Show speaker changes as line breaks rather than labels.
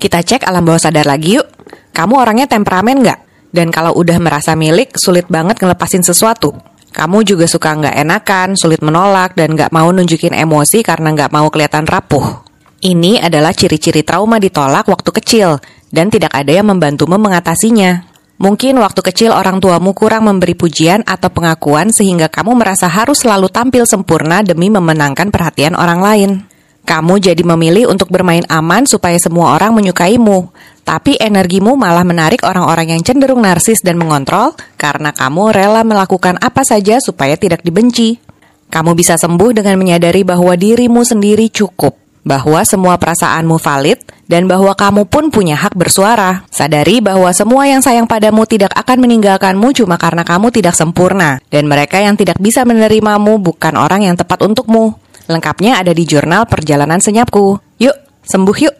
Kita cek alam bawah sadar lagi yuk. Kamu orangnya temperamen nggak? Dan kalau udah merasa milik, sulit banget ngelepasin sesuatu. Kamu juga suka nggak enakan, sulit menolak, dan nggak mau nunjukin emosi karena nggak mau kelihatan rapuh. Ini adalah ciri-ciri trauma ditolak waktu kecil, dan tidak ada yang membantumu mengatasinya. Mungkin waktu kecil orang tuamu kurang memberi pujian atau pengakuan sehingga kamu merasa harus selalu tampil sempurna demi memenangkan perhatian orang lain. Kamu jadi memilih untuk bermain aman supaya semua orang menyukaimu, tapi energimu malah menarik orang-orang yang cenderung narsis dan mengontrol karena kamu rela melakukan apa saja supaya tidak dibenci. Kamu bisa sembuh dengan menyadari bahwa dirimu sendiri cukup bahwa semua perasaanmu valid dan bahwa kamu pun punya hak bersuara. Sadari bahwa semua yang sayang padamu tidak akan meninggalkanmu cuma karena kamu tidak sempurna dan mereka yang tidak bisa menerimamu bukan orang yang tepat untukmu. Lengkapnya ada di jurnal perjalanan senyapku. Yuk, sembuh yuk!